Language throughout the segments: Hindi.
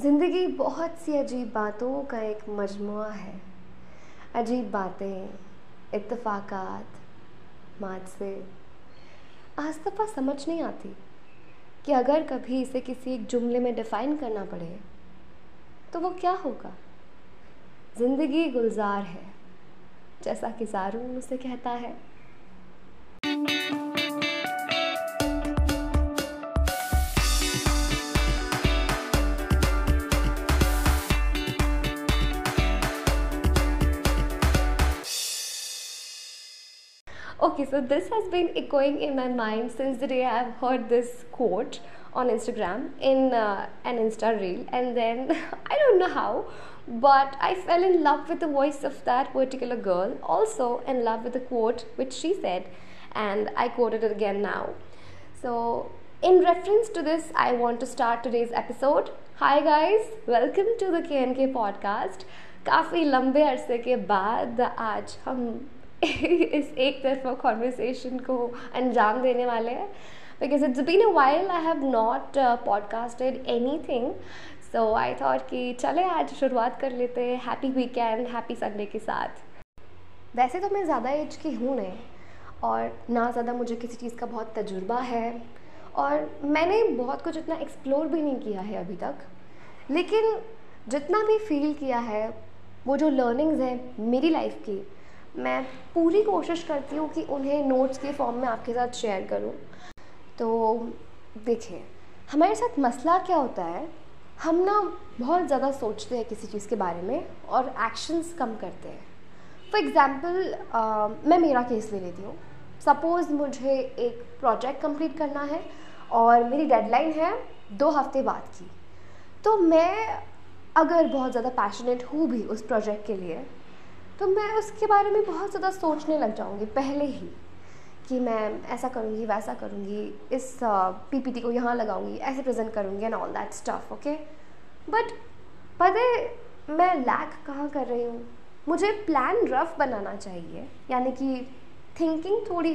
ज़िंदगी बहुत सी अजीब बातों का एक मजमुआ है। अजीब बातें, इत्तेफाकात हादसे आज समझ नहीं आती कि अगर कभी इसे किसी एक जुमले में डिफ़ाइन करना पड़े तो वो क्या होगा? ज़िंदगी गुलजार है, जैसा कि ज़ारून उसे कहता है। Okay, so this has been echoing in my mind since the day I've heard this quote on Instagram in uh, an Insta reel, and then I don't know how, but I fell in love with the voice of that particular girl, also in love with the quote which she said, and I quoted it again now. So, in reference to this, I want to start today's episode. Hi guys, welcome to the KNK podcast. काफ़ी लंबे अरसे के बाद आज हम इस एक तरफा कॉन्वर्सेशन को अंजाम देने वाले हैं। Because it's been a while I have not podcasted anything so I thought कि चले आज शुरुआत कर लेते हैं। हैप्पी वीकेंड हैप्पी संडे के साथ। वैसे तो मैं ज़्यादा एज की हूँ नहीं। और ना ज़्यादा मुझे किसी चीज़ का बहुत तजुर्बा है। और मैंने बहुत कुछ इतना एक्सप्लोर भी नहीं किया है अभी तक। लेकिन जितना भी फील किया है, वो जो लर्निंग्स हैं मेरी लाइफ की मैं पूरी कोशिश करती हूँ कि उन्हें नोट्स के फॉर्म में आपके साथ शेयर करूँ। तो देखिए, हमारे साथ मसला क्या होता है? हम ना बहुत ज़्यादा सोचते हैं किसी चीज़ के बारे में और एक्शंस कम करते हैं। फॉर एग्ज़ाम्पल मैं मेरा केस ले लेती हूँ। सपोज़ मुझे एक प्रोजेक्ट कंप्लीट करना है और मेरी डेडलाइन है दो हफ़्ते बाद की। तो मैं अगर बहुत ज़्यादा पैशनेट हूँ भी उस प्रोजेक्ट के लिए तो मैं उसके बारे में बहुत ज़्यादा सोचने लग जाऊँगी, पहले ही कि मैं ऐसा करूँगी, वैसा करूँगी, इस पीपीटी को यहाँ लगाऊँगी, ऐसे प्रेजेंट करूँगी and all that stuff okay but पता मैं लैक कहाँ कर रही हूँ? मुझे प्लान रफ बनाना चाहिए, यानी कि थिंकिंग थोड़ी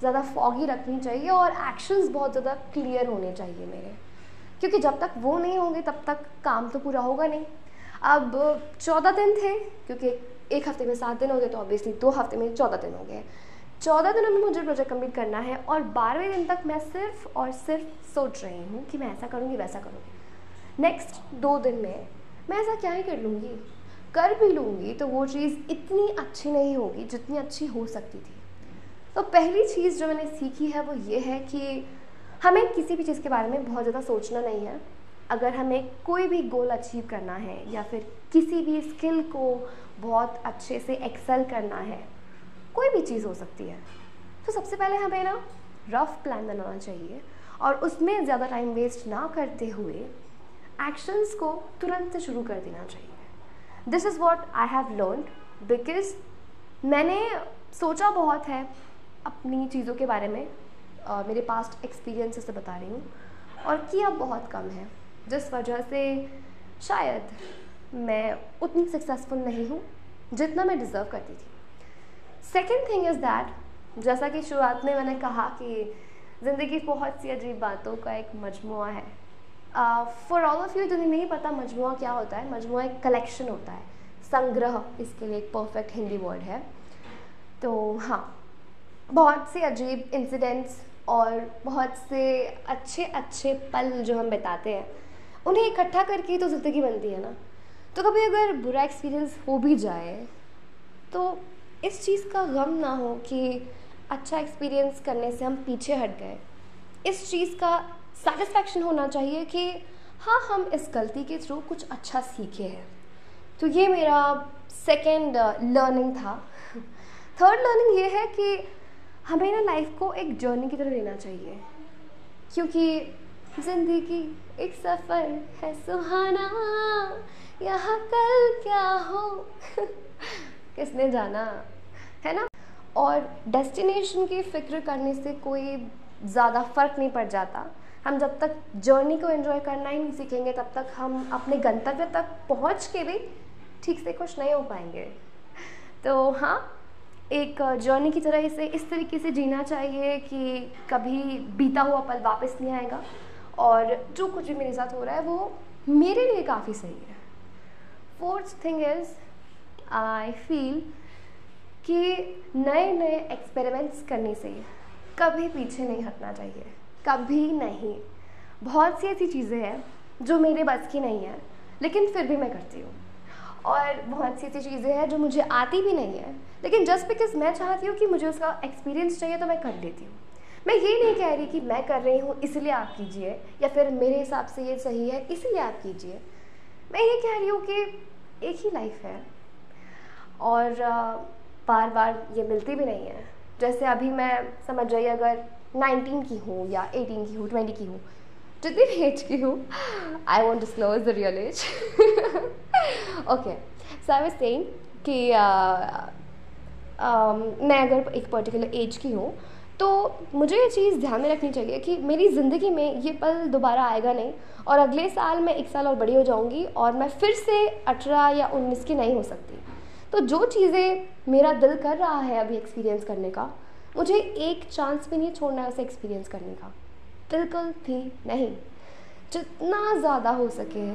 ज़्यादा फॉगी रखनी चाहिए और एक्शंस बहुत ज़्यादा क्लियर होने चाहिए मेरे। क्योंकि जब तक वो नहीं होंगे, तब तक काम तो पूरा होगा नहीं। अब, चौदह दिन थे, क्योंकि एक हफ़्ते में सात दिन हो गए तो ऑब्वियसली दो हफ़्ते में चौदह दिन हो गए। चौदह दिनों में मुझे प्रोजेक्ट कंप्लीट करना है और बारहवें दिन तक मैं सिर्फ़ और सिर्फ़ सोच रही हूँ कि मैं ऐसा करूँगी, वैसा करूँगी। नेक्स्ट दो दिन में मैं ऐसा क्या ही कर लूँगी? कर भी लूँगी तो वो चीज़ इतनी अच्छी नहीं होगी जितनी अच्छी हो सकती थी। तो पहली चीज़ जो मैंने सीखी है वो ये है कि हमें किसी भी चीज़ के बारे में बहुत ज़्यादा सोचना नहीं है। अगर हमें कोई भी गोल अचीव करना है या फिर किसी भी स्किल को बहुत अच्छे से एक्सेल करना है। कोई भी चीज़ हो सकती है। तो सबसे पहले हमें ना रफ प्लान बनाना चाहिए और उसमें ज़्यादा टाइम वेस्ट ना करते हुए एक्शंस को तुरंत से शुरू कर देना चाहिए। This is what I have learn because मैंने सोचा बहुत है अपनी चीज़ों के बारे में uh, मेरे पास्ट एक्सपीरियंस से बता रही हूँ और किया बहुत कम है। जिस वजह से शायद मैं उतनी सक्सेसफुल नहीं हूँ, जितना मैं डिज़र्व करती थी। सेकेंड थिंग इज़ दैट जैसा कि शुरुआत में मैंने कहा कि ज़िंदगी बहुत सी अजीब बातों का एक मजमु है। फॉर ऑल ऑफ़ यू जिन्हें नहीं पता मजमु क्या होता है मजमु एक कलेक्शन होता है। संग्रह, इसके लिए एक परफेक्ट हिंदी वर्ड है। तो हाँ बहुत से अजीब इंसिडेंट्स और बहुत से अच्छे अच्छे पल जो हम बिताते हैं, उन्हें इकट्ठा करके तो ज़िंदगी बनती है ना। तो कभी अगर बुरा एक्सपीरियंस हो भी जाए तो इस चीज़ का गम ना हो कि अच्छा एक्सपीरियंस करने से हम पीछे हट गए। इस चीज़ का सेटिस्फैक्शन होना चाहिए कि हाँ हम इस गलती के थ्रू कुछ अच्छा सीखे हैं। तो ये मेरा सेकेंड लर्निंग uh, था। थर्ड लर्निंग ये है कि हमें ना लाइफ को एक जर्नी की तरह लेना चाहिए। क्योंकि ज़िंदगी एक सफ़र है सुहाना। यहाँ कल क्या हो? किसने जाना? है ना? और डेस्टिनेशन की फ़िक्र करने से कोई ज़्यादा फ़र्क नहीं पड़ जाता। हम जब तक जर्नी को एंजॉय करना ही नहीं सीखेंगे, तब तक हम अपने गंतव्य तक पहुँच के भी ठीक से खुश नहीं हो पाएँगे। तो हाँ एक जर्नी की तरह इसे इस तरीके से जीना चाहिए कि कभी बीता हुआ पल वापस नहीं आएगा। और जो कुछ भी मेरे साथ हो रहा है, वो मेरे लिए काफ़ी सही है। Fourth thing is I feel कि नए नए एक्सपेरिमेंट्स करने से कभी पीछे नहीं हटना चाहिए, कभी नहीं। बहुत सी ऐसी चीज़ें हैं जो मेरे बस की नहीं है, लेकिन फिर भी मैं करती हूँ। और बहुत सी ऐसी चीज़ें हैं जो मुझे आती भी नहीं है, लेकिन जस्ट बिकॉज़ मैं चाहती हूँ कि मुझे उसका एक्सपीरियंस चाहिए तो मैं कर लेती हूँ। मैं ये नहीं कह रही कि मैं कर रही हूँ इसलिए आप कीजिए, या फिर मेरे हिसाब से ये सही है इसलिए आप कीजिए। मैं ये कह रही हूँ कि एक ही लाइफ है। और बार बार ये मिलती भी नहीं है। जैसे अभी मैं समझ जाइए अगर 19 की हूँ या 18 की हूँ 20 की हूँ जितनी भी एज की हूँ I want disclose the real age okay so I was saying कि uh, uh, मैं अगर एक पर्टिकुलर एज की हूँ तो मुझे ये चीज़ ध्यान में रखनी चाहिए कि मेरी ज़िंदगी में ये पल दोबारा आएगा नहीं और अगले साल मैं एक साल और बड़ी हो जाऊँगी और मैं फिर से अठारह या उन्नीस की नहीं हो सकती। तो जो चीज़ें मेरा दिल कर रहा है अभी एक्सपीरियंस करने का, मुझे एक चांस भी नहीं छोड़ना है उसे एक्सपीरियंस करने का। बिल्कुल भी नहीं। जितना ज़्यादा हो सके,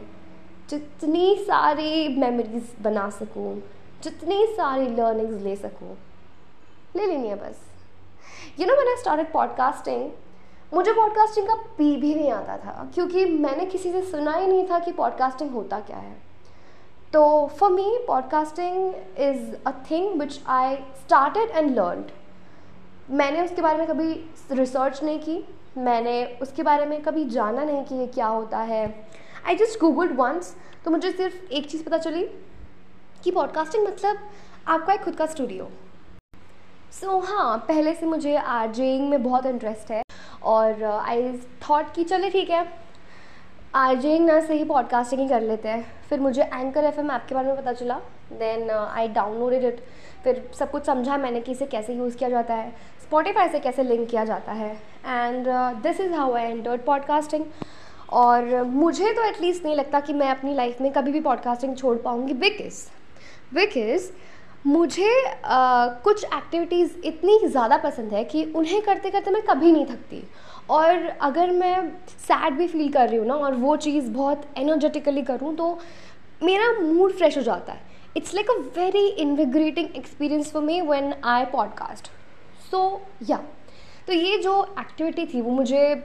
जितनी सारी मेमोरीज बना सकूँ, जितनी सारी लर्निंग्स ले सकूँ, ले लेनी है बस। यू नो मैंने स्टार्टेड पॉडकास्टिंग मुझे पॉडकास्टिंग का पी भी नहीं आता था, क्योंकि मैंने किसी से सुना ही नहीं था कि पॉडकास्टिंग होता क्या है। तो for me podcasting is a thing which I started and learn मैंने उसके बारे में कभी रिसर्च नहीं की, मैंने उसके बारे में कभी जाना नहीं कि ये क्या होता है। आई जस्ट गूगल्ड वंस तो मुझे सिर्फ़ एक चीज़ पता चली कि पॉडकास्टिंग मतलब आपका एक खुद का स्टूडियो सो so, हाँ पहले से मुझे आरजेइंग में बहुत इंटरेस्ट है और आई uh, थॉट कि चले ठीक है आरजेइंग ना सही पॉडकास्टिंग ही कर लेते हैं। फिर मुझे एंकर एफ़ एम ऐप के बारे में पता चला। देन आई डाउनलोडेड इट फिर सब कुछ समझा मैंने कि इसे कैसे यूज़ किया जाता है। स्पॉटिफाई से कैसे लिंक किया जाता है। And this is how I entered podcasting और मुझे तो एटलीस्ट नहीं लगता कि मैं अपनी लाइफ में कभी भी पॉडकास्टिंग छोड़ पाऊँगी। बिकॉज़ बिकॉज़ मुझे आ, कुछ एक्टिविटीज़ इतनी ज़्यादा पसंद है कि उन्हें करते करते मैं कभी नहीं थकती। और अगर मैं सैड भी फील कर रही हूँ ना और वो चीज़ बहुत एनर्जेटिकली करूँ तो मेरा मूड फ्रेश हो जाता है। It's like a very invigorating experience for me when I podcast so या तो ये जो एक्टिविटी थी वो मुझे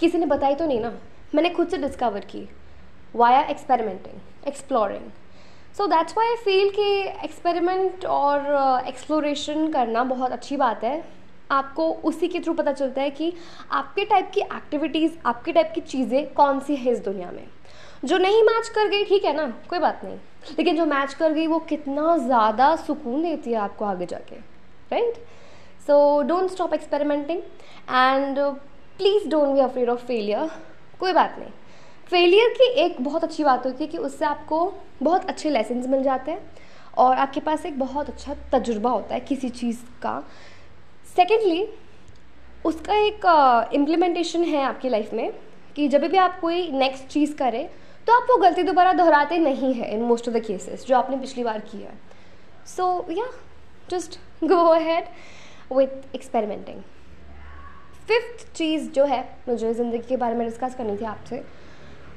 किसी ने बताई तो नहीं ना? मैंने खुद से डिस्कवर की। Via experimenting exploring so that's why I feel कि एक्सपेरिमेंट और एक्सप्लोरेशन uh, करना बहुत अच्छी बात है। आपको उसी के थ्रू पता चलता है कि आपके टाइप की एक्टिविटीज़ आपके टाइप की चीज़ें कौन सी है इस दुनिया में। जो नहीं मैच कर गई ठीक है ना? कोई बात नहीं। लेकिन जो मैच कर गई वो कितना ज़्यादा सुकून देती है आपको आगे जाके। Right so don't stop experimenting and please don't be afraid of failure कोई बात नहीं। फेलियर की एक बहुत अच्छी बात होती है कि उससे आपको बहुत अच्छे लेसन मिल जाते हैं और आपके पास एक बहुत अच्छा तजुर्बा होता है किसी चीज़ का। सेकेंडली उसका एक इम्प्लीमेंटेशन uh, है आपकी लाइफ में कि जब भी आप कोई नेक्स्ट चीज़ करें तो आप वो गलती दोबारा दोहराते नहीं हैं in most of the cases जो आपने पिछली बार किया है। सो या just go ahead with experimenting fifth चीज़ जो है मुझे ज़िंदगी के बारे में डिस्कस करनी थी आपसे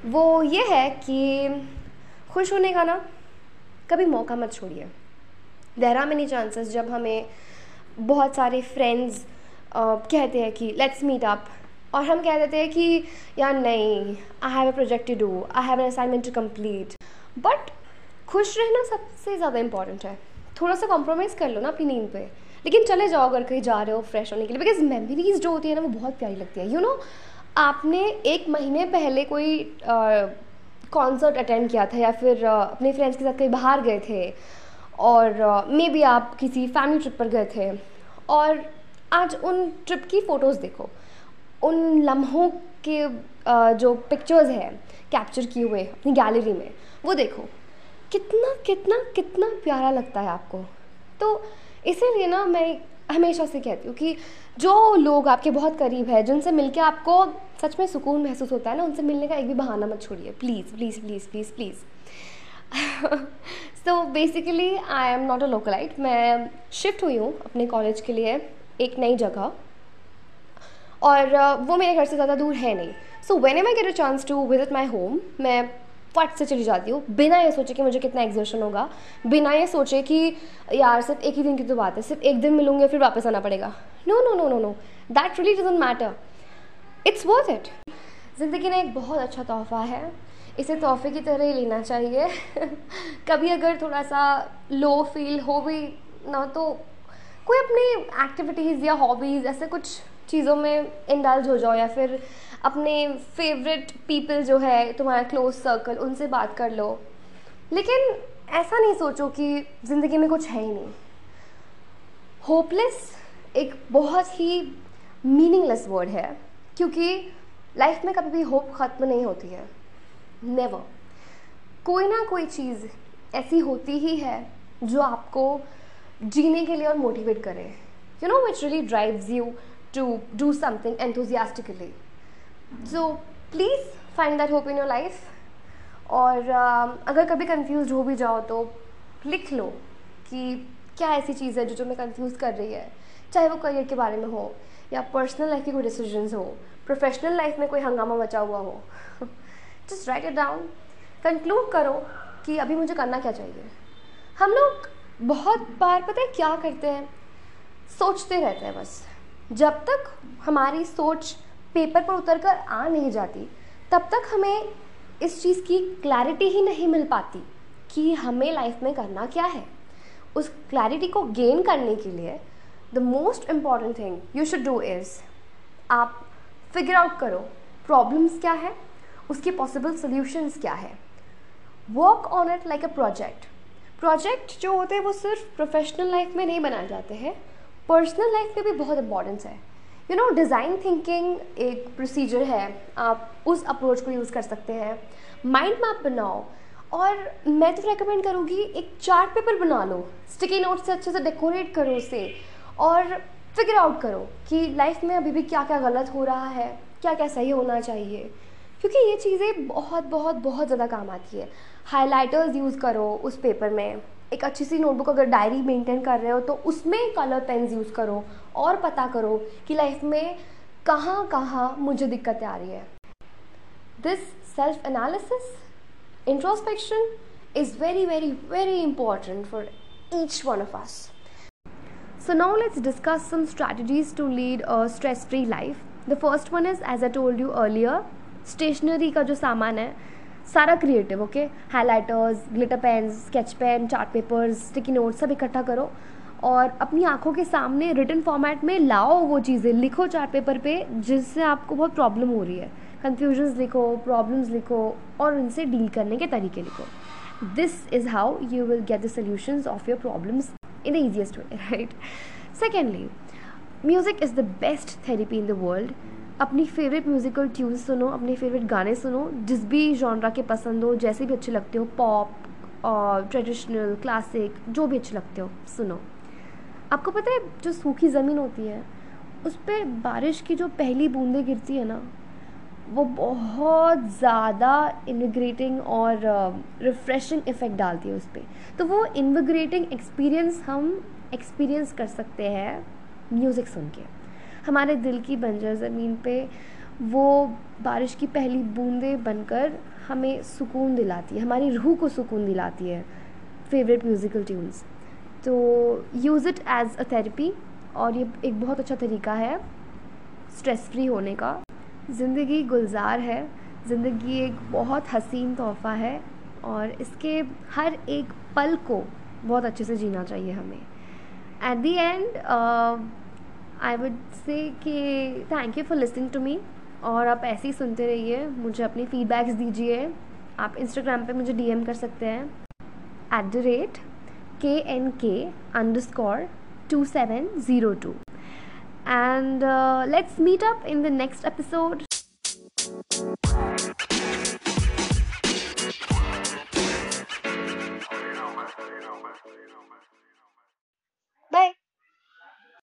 वो ये है कि खुश होने का ना कभी मौका मत छोड़िए। देर आर मेनी चांसेस जब हमें बहुत सारे फ्रेंड्स कहते हैं कि लेट्स मीट अप और हम कह देते हैं कि यार नहीं I have a project to do I have an assignment to complete but खुश रहना सबसे ज़्यादा इंपॉर्टेंट है। थोड़ा सा कॉम्प्रोमाइज़ कर लो ना अपनी नींद पे। लेकिन चले जाओ अगर कहीं जा रहे हो फ्रेश होने के लिए। बिकॉज़ मेमोरीज जो होती है ना वो बहुत प्यारी लगती है। यू you नो know, आपने एक महीने पहले कोई कॉन्सर्ट अटेंड किया था या फिर अपने फ्रेंड्स के साथ कहीं बाहर गए थे? और मे बी आप किसी फैमिली ट्रिप पर गए थे। और आज उन ट्रिप की फ़ोटोज़ देखो। उन लम्हों के जो पिक्चर्स हैं कैप्चर किए हुए, अपनी गैलरी में, वो देखो। कितना कितना कितना प्यारा लगता है आपको। तो इसीलिए ना मैं हमेशा से कहती हूँ कि जो लोग आपके बहुत करीब है, जिनसे मिलके आपको सच में सुकून महसूस होता है ना, उनसे मिलने का एक भी बहाना मत छोड़िए। Please please please please please so basically I am not a localite मैं शिफ्ट हुई हूँ अपने कॉलेज के लिए एक नई जगह। और वो मेरे घर से ज़्यादा दूर है नहीं। So when am I get a chance to visit my home मैं फट से चली जाती हूँ। बिना ये सोचे कि मुझे कितना एग्जर्शन होगा, बिना ये सोचे कि यार सिर्फ़ एक ही दिन की तो बात है, सिर्फ़ एक दिन मिलूँगे फिर वापस आना पड़ेगा। No no no no no that really doesn't matter it's worth it ज़िंदगी ने एक बहुत अच्छा तोहफ़ा है। इसे तोहफे की तरह ही लेना चाहिए। कभी अगर थोड़ा सा लो फील हो भी ना तो कोई अपनी एक्टिविटीज़ या हॉबीज़ ऐसे कुछ चीज़ों में इंडल्ज हो जाओ या फिर अपने फेवरेट पीपल जो है, तुम्हारा क्लोज सर्कल उनसे बात कर लो। लेकिन ऐसा नहीं सोचो कि ज़िंदगी में कुछ है ही नहीं। होपलेस एक बहुत ही मीनिंगलेस वर्ड है, क्योंकि लाइफ में कभी भी होप ख़त्म नहीं होती है। नेवर कोई ना कोई चीज़ ऐसी होती ही है, जो आपको जीने के लिए और मोटिवेट करे। You know which really drives you to do something enthusiastically so please find that hope in your life और uh, अगर कभी कंफ्यूज हो भी जाओ तो लिख लो कि क्या ऐसी चीज़ है जो जो मैं कंफ्यूज कर रही है। चाहे वो करियर के बारे में हो या पर्सनल लाइफ की कोई डिसीजंस हो प्रोफेशनल लाइफ में कोई हंगामा बचा हुआ हो just write it down conclude करो कि अभी मुझे करना क्या चाहिए। हम लोग बहुत बार पता है क्या करते हैं? सोचते रहते हैं बस। जब तक हमारी सोच पेपर पर उतर कर आ नहीं जाती, तब तक हमें इस चीज़ की क्लैरिटी ही नहीं मिल पाती कि हमें लाइफ में करना क्या है। उस क्लैरिटी को गेन करने के लिए the most important thing you should do is आप फिगर आउट करो प्रॉब्लम्स क्या है, उसके पॉसिबल सोल्यूशंस क्या है। Work on it like a project project जो होते हैं वो सिर्फ़ प्रोफेशनल लाइफ में नहीं बनाए जाते हैं पर्सनल लाइफ में भी बहुत इंपॉर्टेंस है। यू नो डिज़ाइन थिंकिंग एक प्रोसीजर है। आप उस अप्रोच को यूज़ कर सकते हैं। माइंड मैप बनाओ। और मैं तो रेकमेंड करूँगी एक चार्ट पेपर बना लो। स्टिकी नोट से अच्छे से डेकोरेट करो उसे। और फिगर आउट करो कि लाइफ में अभी भी क्या क्या गलत हो रहा है। क्या क्या सही होना चाहिए। क्योंकि ये चीज़ें बहुत बहुत बहुत ज़्यादा काम आती है। हाइलाइटर्स यूज़ करो उस पेपर में। एक अच्छी सी नोटबुक अगर डायरी मेंटेन कर रहे हो तो उसमें कलर पेन्स यूज़ करो और पता करो कि लाइफ में कहाँ कहाँ मुझे दिक्कतें आ रही है this self analysis introspection is very very very important for each one of us So now let's discuss some strategies to lead a stress-free life. The first one is, as I told you earlier, stationery का जो सामान है सारा creative okay highlighters glitter pens sketch pen chart papers sticky note सब इकट्ठा करो और अपनी आँखों के सामने रिटर्न फॉर्मेट में लाओ वो चीज़ें, लिखो चार्ट पेपर पे जिससे आपको बहुत प्रॉब्लम हो रही है। कन्फ्यूजन्स लिखो प्रॉब्लम्स लिखो और उनसे डील करने के तरीके लिखो। This is how you will get the solutions of your problems in the easiest way right secondly music is the best therapy in the world अपनी फेवरेट म्यूज़िकल ट्यून सुनो, अपने फेवरेट गाने सुनो, जिस भी जॉनरा के पसंद हो, जैसे भी अच्छे लगते हो पॉप और ट्रेडिशनल क्लासिक जो भी अच्छे लगते हो, सुनो। आपको पता है, जो सूखी ज़मीन होती है, उस पर बारिश की जो पहली बूंदें गिरती है ना, वो बहुत ज़्यादा इन्विग्रेटिंग और रिफ़्रेशिंग इफ़ेक्ट डालती है उस पर तो वो इन्विग्रेटिंग एक्सपीरियंस हम एक्सपीरियंस कर सकते हैं म्यूज़िक सुन के। हमारे दिल की बंजर ज़मीन पे वो बारिश की पहली बूंदें बनकर हमें सुकून दिलाती है, हमारी रूह को सुकून दिलाती है फेवरेट म्यूज़िकल ट्यून्स तो use it as a therapy और ये एक बहुत अच्छा तरीका है स्ट्रेस फ्री होने का। ज़िंदगी गुलजार है, ज़िंदगी एक बहुत हसीन तोहफ़ा है और इसके हर एक पल को बहुत अच्छे से जीना चाहिए हमें। At the end I would say कि thank you for listening to me और आप ऐसे ही सुनते रहिए, मुझे अपनी फीडबैक्स दीजिए। आप इंस्टाग्राम पे मुझे डीएम कर सकते हैं। At the rate K N K underscore two seven zero two and let's meet up in the next episode Bye.